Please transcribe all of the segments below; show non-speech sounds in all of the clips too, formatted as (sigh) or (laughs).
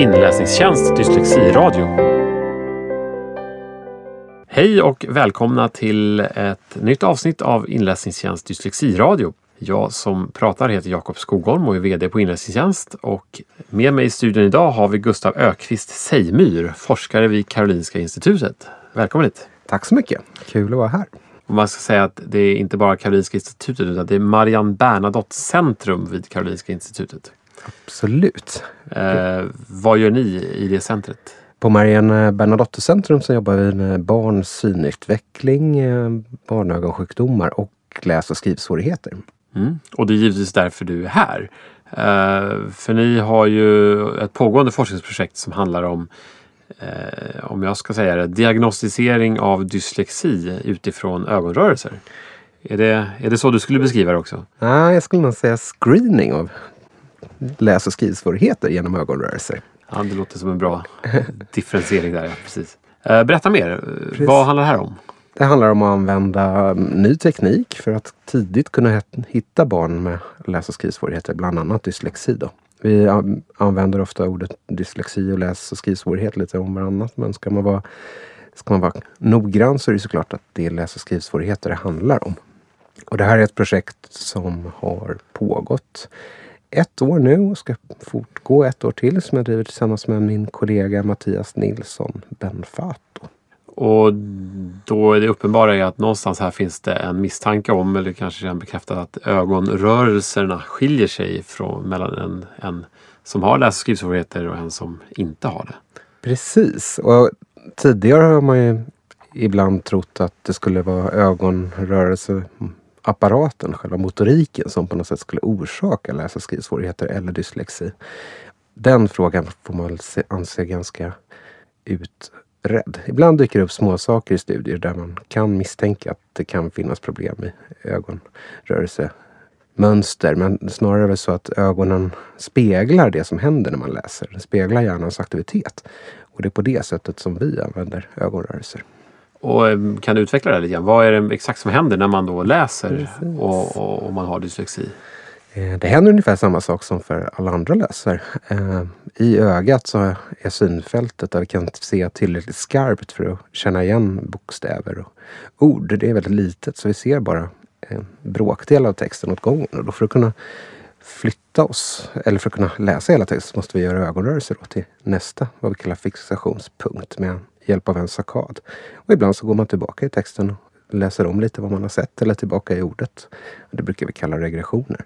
Inläsningstjänst Dyslexiradio. Hej och välkomna till ett nytt avsnitt av Inläsningstjänst Dyslexiradio. Jag som pratar heter Jakob Skogholm och är VD på Inläsningstjänst och med mig i studion idag har vi Gustav Ökvist Sejmyr, forskare vid Karolinska Institutet. Välkommen hit! Tack så mycket! Kul att vara här. Och man ska säga att det är inte bara Karolinska Institutet utan det är Marianne Bernadotte Centrum vid Karolinska Institutet. Absolut. Eh, vad gör ni i det centret? På Marianne Bernadotte Centrum så jobbar vi med barns synutveckling, eh, barnögonsjukdomar och läs och skrivsvårigheter. Mm. Och det är givetvis därför du är här. Eh, för ni har ju ett pågående forskningsprojekt som handlar om eh, om jag ska säga det, diagnostisering av dyslexi utifrån ögonrörelser. Är det, är det så du skulle beskriva det också? Nej, jag skulle nog säga screening av läs och skrivsvårigheter genom ögonrörelser. Ja, det låter som en bra (laughs) differentiering där. Ja, precis. Eh, berätta mer. Precis. Vad handlar det här om? Det handlar om att använda ny teknik för att tidigt kunna hitta barn med läs och skrivsvårigheter, bland annat dyslexi. Då. Vi använder ofta ordet dyslexi och läs och skrivsvårighet lite om varannat. Men ska man vara, ska man vara noggrann så är det såklart att det är läs och skrivsvårigheter det handlar om. Och det här är ett projekt som har pågått ett år nu och ska fortgå ett år till som jag driver tillsammans med min kollega Mattias Nilsson Benfato. Och då är det uppenbara att någonstans här finns det en misstanke om, eller kanske redan bekräftat, att ögonrörelserna skiljer sig från, mellan en, en som har läs och skrivsvårigheter och en som inte har det. Precis. Och tidigare har man ju ibland trott att det skulle vara apparaten, själva motoriken, som på något sätt skulle orsaka läs och skrivsvårigheter eller dyslexi. Den frågan får man anse ganska utredd. Ibland dyker det upp småsaker i studier där man kan misstänka att det kan finnas problem i ögonrörelsemönster. Men snarare är det så att ögonen speglar det som händer när man läser. Den speglar hjärnans aktivitet. Och det är på det sättet som vi använder ögonrörelser. Och eh, kan du utveckla det lite grann? Vad är det exakt som händer när man då läser och, och, och man har dyslexi? Eh, det händer ungefär samma sak som för alla andra läsare. Eh, I ögat så är synfältet där vi kan se tillräckligt skarpt för att känna igen bokstäver och ord. Det är väldigt litet så vi ser bara en bråkdel av texten åt gången. Och då för att kunna flytta oss, eller för att kunna läsa hela texten, måste vi göra ögonrörelser till nästa, vad vi kallar fixationspunkt med hjälp av en sakad. Och ibland så går man tillbaka i texten och läser om lite vad man har sett eller tillbaka i ordet. Det brukar vi kalla regressioner.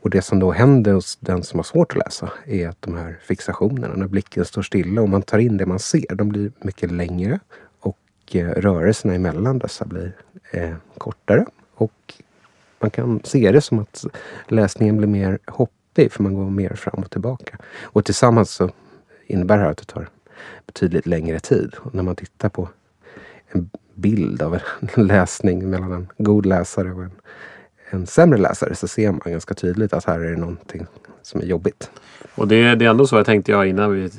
Och det som då händer hos den som har svårt att läsa är att de här fixationerna, när blicken står stilla och man tar in det man ser, de blir mycket längre. Och eh, rörelserna emellan dessa blir eh, kortare. Och man kan se det som att läsningen blir mer hoppig för man går mer fram och tillbaka. Och tillsammans så innebär det här att det tar betydligt längre tid. Och när man tittar på en bild av en (laughs) läsning mellan en god läsare och en en sämre läsare så ser man ganska tydligt att här är det någonting som är jobbigt. Och det, det är ändå så, jag tänkte jag innan, vi,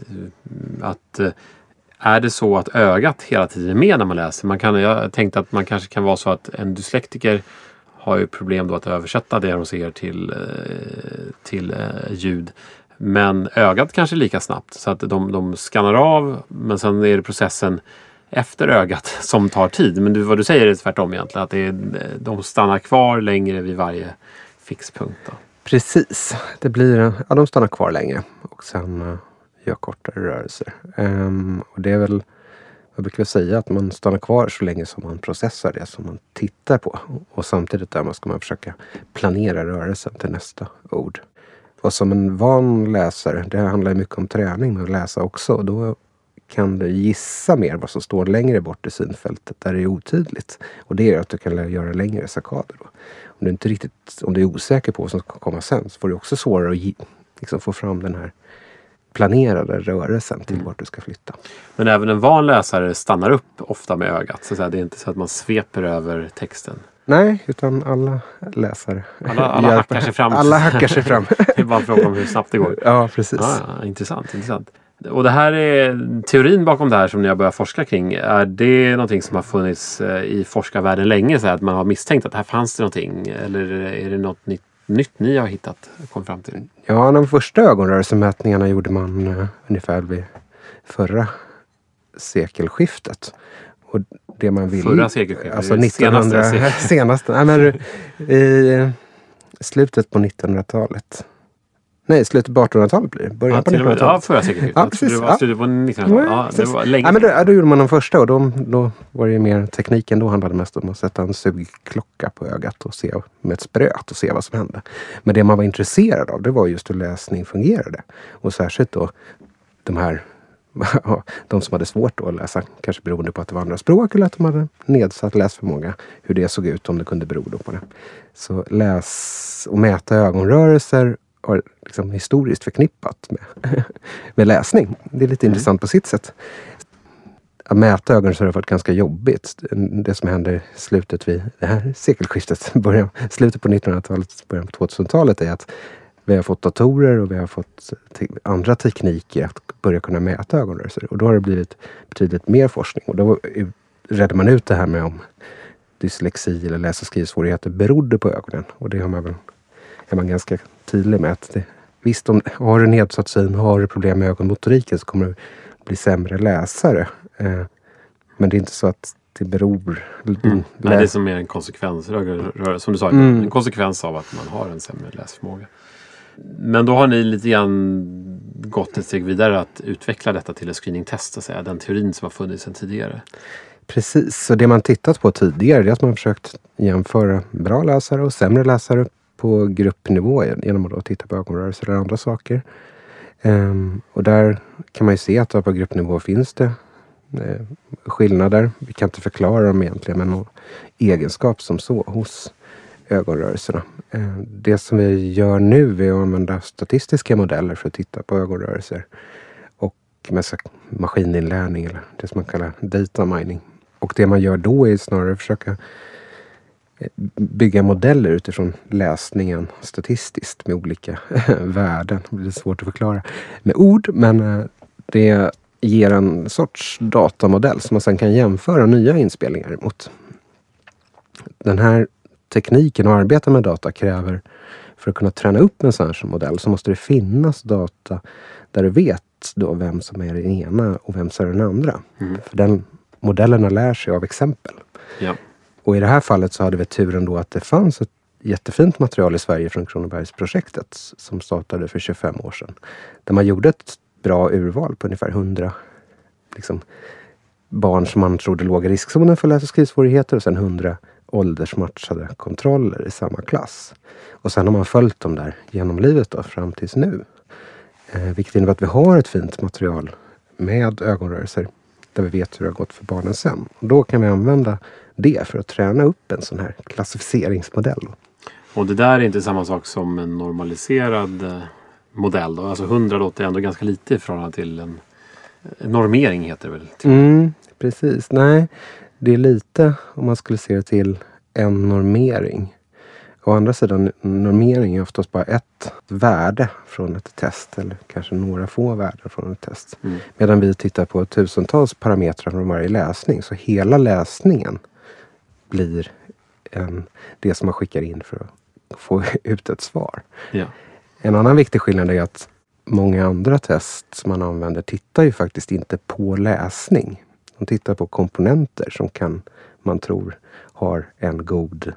att eh, är det så att ögat hela tiden är med när man läser? Man kan, jag tänkte att man kanske kan vara så att en dyslektiker har ju problem då att översätta det de ser till, eh, till eh, ljud. Men ögat kanske lika snabbt så att de, de skannar av men sen är det processen efter ögat (laughs) som tar tid. Men du, vad du säger är tvärtom egentligen. Att det är, de stannar kvar längre vid varje fixpunkt. Då. Precis. Det blir, ja, de stannar kvar längre och sen uh, gör kortare rörelser. Um, och det är väl, jag brukar säga att man stannar kvar så länge som man processar det som man tittar på. Och samtidigt där man ska man försöka planera rörelsen till nästa ord. Och som en van läsare, det handlar mycket om träning med att läsa också. Då kan du gissa mer vad som står längre bort i synfältet där det är otydligt. Och det är att du kan göra längre sackader. Då. Om du inte riktigt, om du är osäker på vad som ska komma sen så får du också svårare att liksom, få fram den här planerade rörelsen till mm. vart du ska flytta. Men även en van läsare stannar upp ofta med ögat. Så. Det är inte så att man sveper över texten. Nej, utan alla läsare. Alla, alla hackar sig fram. Alla hackar sig fram. (laughs) det är bara en fråga om hur snabbt det går. Ja, precis. Ja, intressant, intressant. Och det här är teorin bakom det här som ni har börjat forska kring. Är det någonting som har funnits eh, i forskarvärlden länge? Så att man har misstänkt att här fanns det någonting? Eller är det något nytt, nytt ni har hittat kom fram till? Ja, de första ögonrörelsemätningarna gjorde man uh, ungefär vid förra sekelskiftet. Och det man vill... Förra sekelskiftet? Alltså 1900, senaste? (laughs) senaste nej, men, i slutet på 1900-talet. Nej, slutet på 1800-talet blir det. Början ja, på 1900-talet. Ja, förra sekelskiftet. Ja, precis. Det var slutet på 1900-talet. Ja, det var länge ja, men då, då gjorde man de första och då, då var det mer tekniken. Då handlade det mest om att sätta en sugklocka på ögat och se med ett spröt och se vad som hände. Men det man var intresserad av det var just hur läsning fungerade. Och särskilt då de här (laughs) de som hade svårt att läsa, kanske beroende på att det var andra språk eller att de hade nedsatt läsförmåga. Hur det såg ut, om det kunde bero på det. Så läs och mäta ögonrörelser har liksom historiskt förknippat med, (laughs) med läsning. Det är lite mm. intressant på sitt sätt. Att mäta ögon så har varit ganska jobbigt. Det som händer slutet vid det här sekelskiftet, början, slutet på 1900-talet, början på 2000-talet är att vi har fått datorer och vi har fått te andra tekniker att börja kunna mäta ögonrörelser. Och då har det blivit betydligt mer forskning. Och då redde man ut det här med om dyslexi eller läs och skrivsvårigheter berodde på ögonen. Och det har man väl, är man ganska tydlig med. att det, Visst, om, har du nedsatt syn, har du problem med ögonmotoriken så kommer du bli sämre läsare. Eh, men det är inte så att det beror... Mm. Nej, det är som mer en konsekvens, som du sa, mm. en konsekvens av att man har en sämre läsförmåga. Men då har ni lite grann gått ett steg vidare att utveckla detta till ett screeningtest, att säga. den teorin som har funnits sedan tidigare. Precis, så det man tittat på tidigare är att man försökt jämföra bra läsare och sämre läsare på gruppnivå genom att då titta på ögonrörelser eller andra saker. Um, och där kan man ju se att på gruppnivå finns det eh, skillnader. Vi kan inte förklara dem egentligen, men någon egenskap som så hos ögonrörelserna. Eh, det som vi gör nu är att använda statistiska modeller för att titta på ögonrörelser. Och med maskininlärning eller det som man kallar data mining. Och det man gör då är snarare att försöka eh, bygga modeller utifrån läsningen statistiskt med olika (laughs) värden. Det är svårt att förklara med ord men eh, det ger en sorts datamodell som man sedan kan jämföra nya inspelningar mot. Den här tekniken att arbeta med data kräver för att kunna träna upp en sån här modell så måste det finnas data där du vet då vem som är den ena och vem som är den andra. Mm. För den modellerna lär sig av exempel. Ja. Och i det här fallet så hade vi turen då att det fanns ett jättefint material i Sverige från Kronobergsprojektet som startade för 25 år sedan. Där man gjorde ett bra urval på ungefär 100 liksom, barn som man trodde låg i riskzonen för läs och skrivsvårigheter och sen 100 åldersmatchade kontroller i samma klass. Och sen har man följt dem där genom livet då, fram tills nu. Eh, vilket innebär att vi har ett fint material med ögonrörelser där vi vet hur det har gått för barnen sen. Och då kan vi använda det för att träna upp en sån här klassificeringsmodell. Och det där är inte samma sak som en normaliserad eh, modell? Då? Alltså 100 låter ändå ganska lite i förhållande till en normering heter det väl? Mm, precis, nej. Det är lite, om man skulle se det till, en normering. Å andra sidan, normering är oftast bara ett värde från ett test eller kanske några få värden från ett test. Mm. Medan vi tittar på tusentals parametrar från varje läsning. Så hela läsningen blir en, det som man skickar in för att få (laughs) ut ett svar. Ja. En annan viktig skillnad är att många andra test som man använder tittar ju faktiskt inte på läsning. De tittar på komponenter som kan, man tror har en god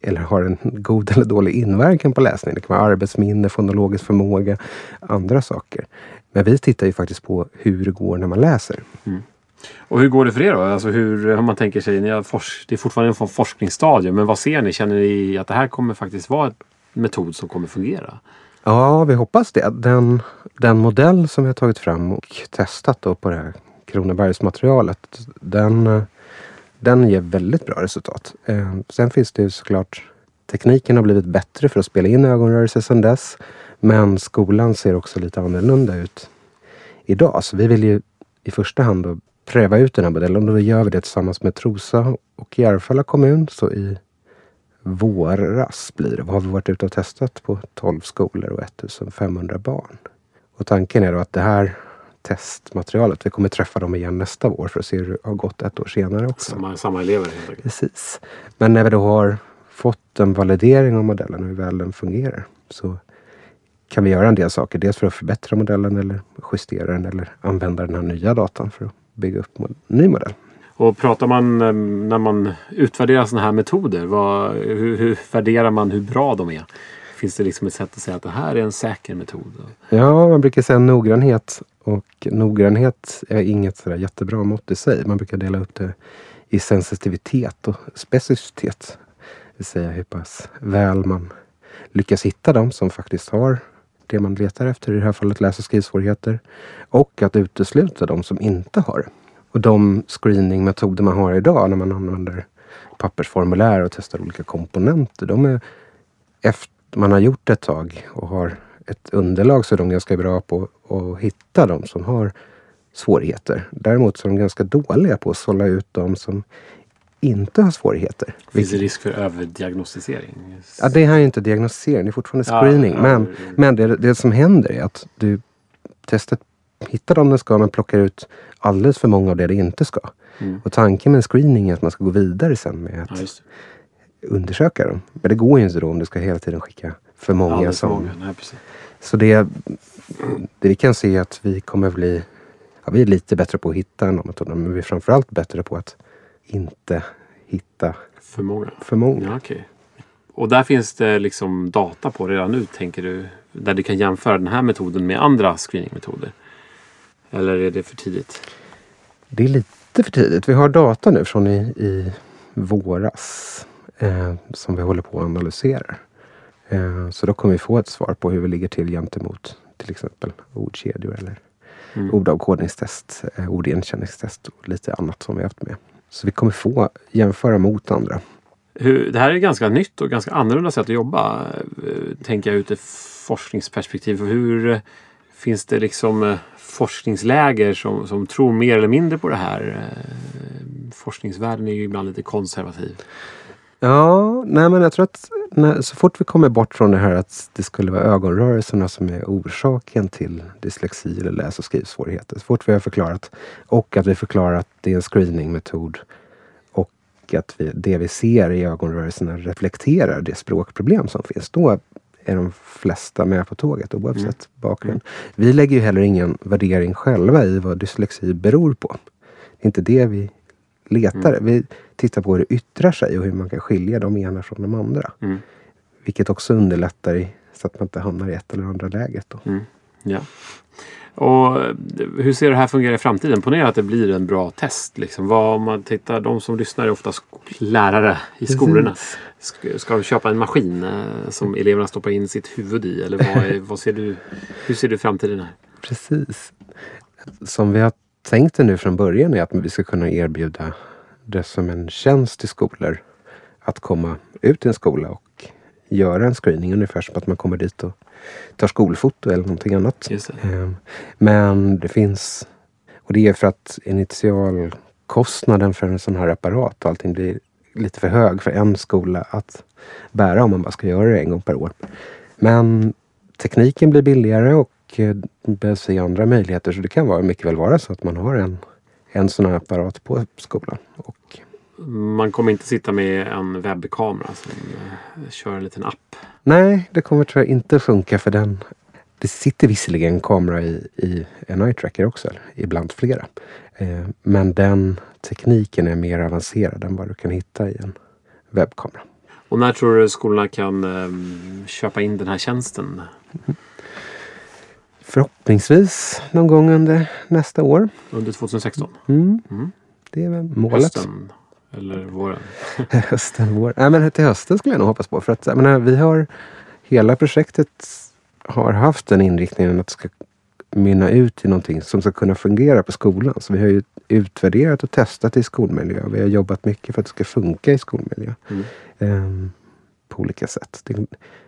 eller har en god eller dålig inverkan på läsning. Det kan vara arbetsminne, fonologisk förmåga, andra saker. Men vi tittar ju faktiskt på hur det går när man läser. Mm. Och hur går det för er då? Alltså hur, om man tänker sig, ni har det är fortfarande en forskningsstadium, men vad ser ni? Känner ni att det här kommer faktiskt vara en metod som kommer fungera? Ja, vi hoppas det. Den, den modell som vi har tagit fram och testat då på det här Kronobergsmaterialet, den, eh, den ger väldigt bra resultat. Eh, sen finns det ju såklart Tekniken har blivit bättre för att spela in ögonrörelser sedan dess. Men skolan ser också lite annorlunda ut idag. Så vi vill ju i första hand då pröva ut den här modellen och då gör vi det tillsammans med Trosa och Järfälla kommun. Så i våras blir det. Har vi varit ute och testat på 12 skolor och 1500 barn. Och tanken är då att det här testmaterialet. Vi kommer träffa dem igen nästa år för att se hur det har gått ett år senare också. Samma, samma elever Precis. Men när vi då har fått en validering av modellen och hur väl den fungerar så kan vi göra en del saker. Dels för att förbättra modellen eller justera den eller använda den här nya datan för att bygga upp en ny modell. Och pratar man eh, när man utvärderar sådana här metoder, vad, hur, hur värderar man hur bra de är? Finns det liksom ett sätt att säga att det här är en säker metod? Ja, man brukar säga noggrannhet. Och noggrannhet är inget sådär jättebra mått i sig. Man brukar dela upp det i sensitivitet och specificitet. Det vill säga hur pass väl man lyckas hitta dem som faktiskt har det man letar efter, i det här fallet läs och skrivsvårigheter. Och att utesluta de som inte har det. Och de screeningmetoder man har idag när man använder pappersformulär och testar olika komponenter. De är efter man har gjort ett tag och har ett underlag så är de ganska bra på att hitta de som har svårigheter. Däremot så är de ganska dåliga på att sålla ut de som inte har svårigheter. Finns det risk för överdiagnostisering? Ja, det här är inte diagnostisering, det är fortfarande screening. Ja, ja, men men det, det som händer är att du testet hittar de det ska men plockar ut alldeles för många av det det inte ska. Mm. Och tanken med en screening är att man ska gå vidare sen med att ja, undersöka dem. Men det går ju inte då om du ska hela tiden skicka för många. Alldeles som, många. Nej, så det, det vi kan se är att vi kommer bli ja, vi är lite bättre på att hitta en metoder men vi är framförallt bättre på att inte hitta för många. För många. Ja, okay. Och där finns det liksom data på redan nu tänker du? Där du kan jämföra den här metoden med andra screeningmetoder? Eller är det för tidigt? Det är lite för tidigt. Vi har data nu från i, i våras eh, som vi håller på att analysera. Eh, så då kommer vi få ett svar på hur vi ligger till gentemot till exempel ordkedjor eller mm. ordavkodningstest, eh, ordigenkänningstest och lite annat som vi haft med. Så vi kommer få jämföra mot andra. Hur, det här är ganska nytt och ganska annorlunda sätt att jobba. Eh, tänker jag ur forskningsperspektiv. Hur eh, Finns det liksom eh, forskningsläger som, som tror mer eller mindre på det här? Forskningsvärlden är ju ibland lite konservativ. Ja, nej men jag tror att när, så fort vi kommer bort från det här att det skulle vara ögonrörelserna som är orsaken till dyslexi eller läs och skrivsvårigheter. Så fort vi har förklarat och att vi förklarar att det är en screeningmetod och att vi, det vi ser i ögonrörelserna reflekterar det språkproblem som finns. Då är de flesta med på tåget oavsett mm. bakgrund. Vi lägger ju heller ingen värdering själva i vad dyslexi beror på. Det är inte det vi letar. Mm. Vi tittar på hur det yttrar sig och hur man kan skilja de ena från de andra. Mm. Vilket också underlättar i, så att man inte hamnar i ett eller andra läget. Då. Mm. Ja. Och hur ser det här fungera i framtiden? Ponera att det blir en bra test. Liksom. Vad, om man tittar, de som lyssnar är ofta lärare i skolorna. Ska, ska de köpa en maskin eh, som eleverna stoppar in sitt huvud i? Eller vad, är, (laughs) vad ser du, hur ser du framtiden här? Precis. Som vi har tänkt det nu från början är att vi ska kunna erbjuda det som en tjänst till skolor. Att komma ut till en skola och göra en screening ungefär som att man kommer dit och tar skolfoto eller någonting annat. Det. Ehm, men det finns, och det är för att initialkostnaden för en sån här apparat och allting blir lite för hög för en skola att bära om man bara ska göra det en gång per år. Men tekniken blir billigare och det behövs se andra möjligheter. Så det kan vara, mycket väl vara så att man har en, en sån här apparat på skolan. Och man kommer inte sitta med en webbkamera som eh, kör en liten app? Nej, det kommer tror jag inte funka för den. Det sitter visserligen en kamera i, i en eye tracker också, ibland flera. Eh, men den tekniken är mer avancerad än vad du kan hitta i en webbkamera. Och när tror du skolorna kan eh, köpa in den här tjänsten? Mm. Förhoppningsvis någon gång under nästa år. Under 2016? Mm. Mm. Det är väl målet. Hösten eller våren? (laughs) hösten, våren. Nej, men till hösten skulle jag nog hoppas på. För att jag menar, vi har hela projektet har haft den inriktningen att det ska mynna ut i någonting som ska kunna fungera på skolan. Så vi har ju utvärderat och testat i skolmiljö. Vi har jobbat mycket för att det ska funka i skolmiljö. Mm. Um, på olika sätt. Det, det,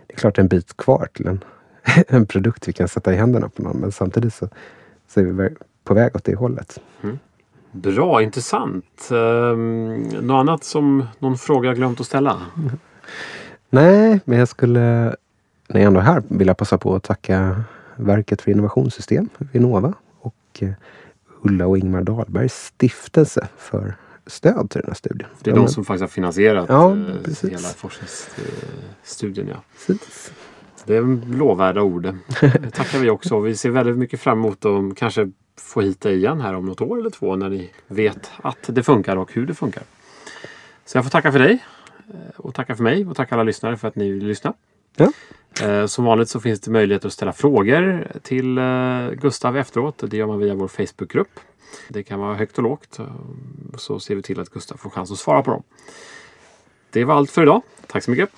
är klart en bit kvar till en, (laughs) en produkt vi kan sätta i händerna på någon. Men samtidigt så, så är vi på väg åt det hållet. Mm. Bra, intressant. Um, något annat som någon fråga jag glömt att ställa? (laughs) Nej, men jag skulle när jag ändå är här vill jag passa på att tacka Verket för innovationssystem, Vinnova och eh, Ulla och Ingmar Dahlbergs stiftelse för stöd till den här studien. Det är de som faktiskt har finansierat Ja, eh, hela forskningsstudien. Ja. Precis. Det är lovvärda ord. Det tackar vi också. Vi ser väldigt mycket fram emot att kanske få hit dig igen här om något år eller två när ni vet att det funkar och hur det funkar. Så jag får tacka för dig eh, och tacka för mig och tacka alla lyssnare för att ni vill lyssna. Ja. Eh, Som vanligt så finns det möjlighet att ställa frågor till eh, Gustav efteråt. Det gör man via vår Facebookgrupp. Det kan vara högt och lågt. Så ser vi till att Gustav får chans att svara på dem. Det var allt för idag. Tack så mycket!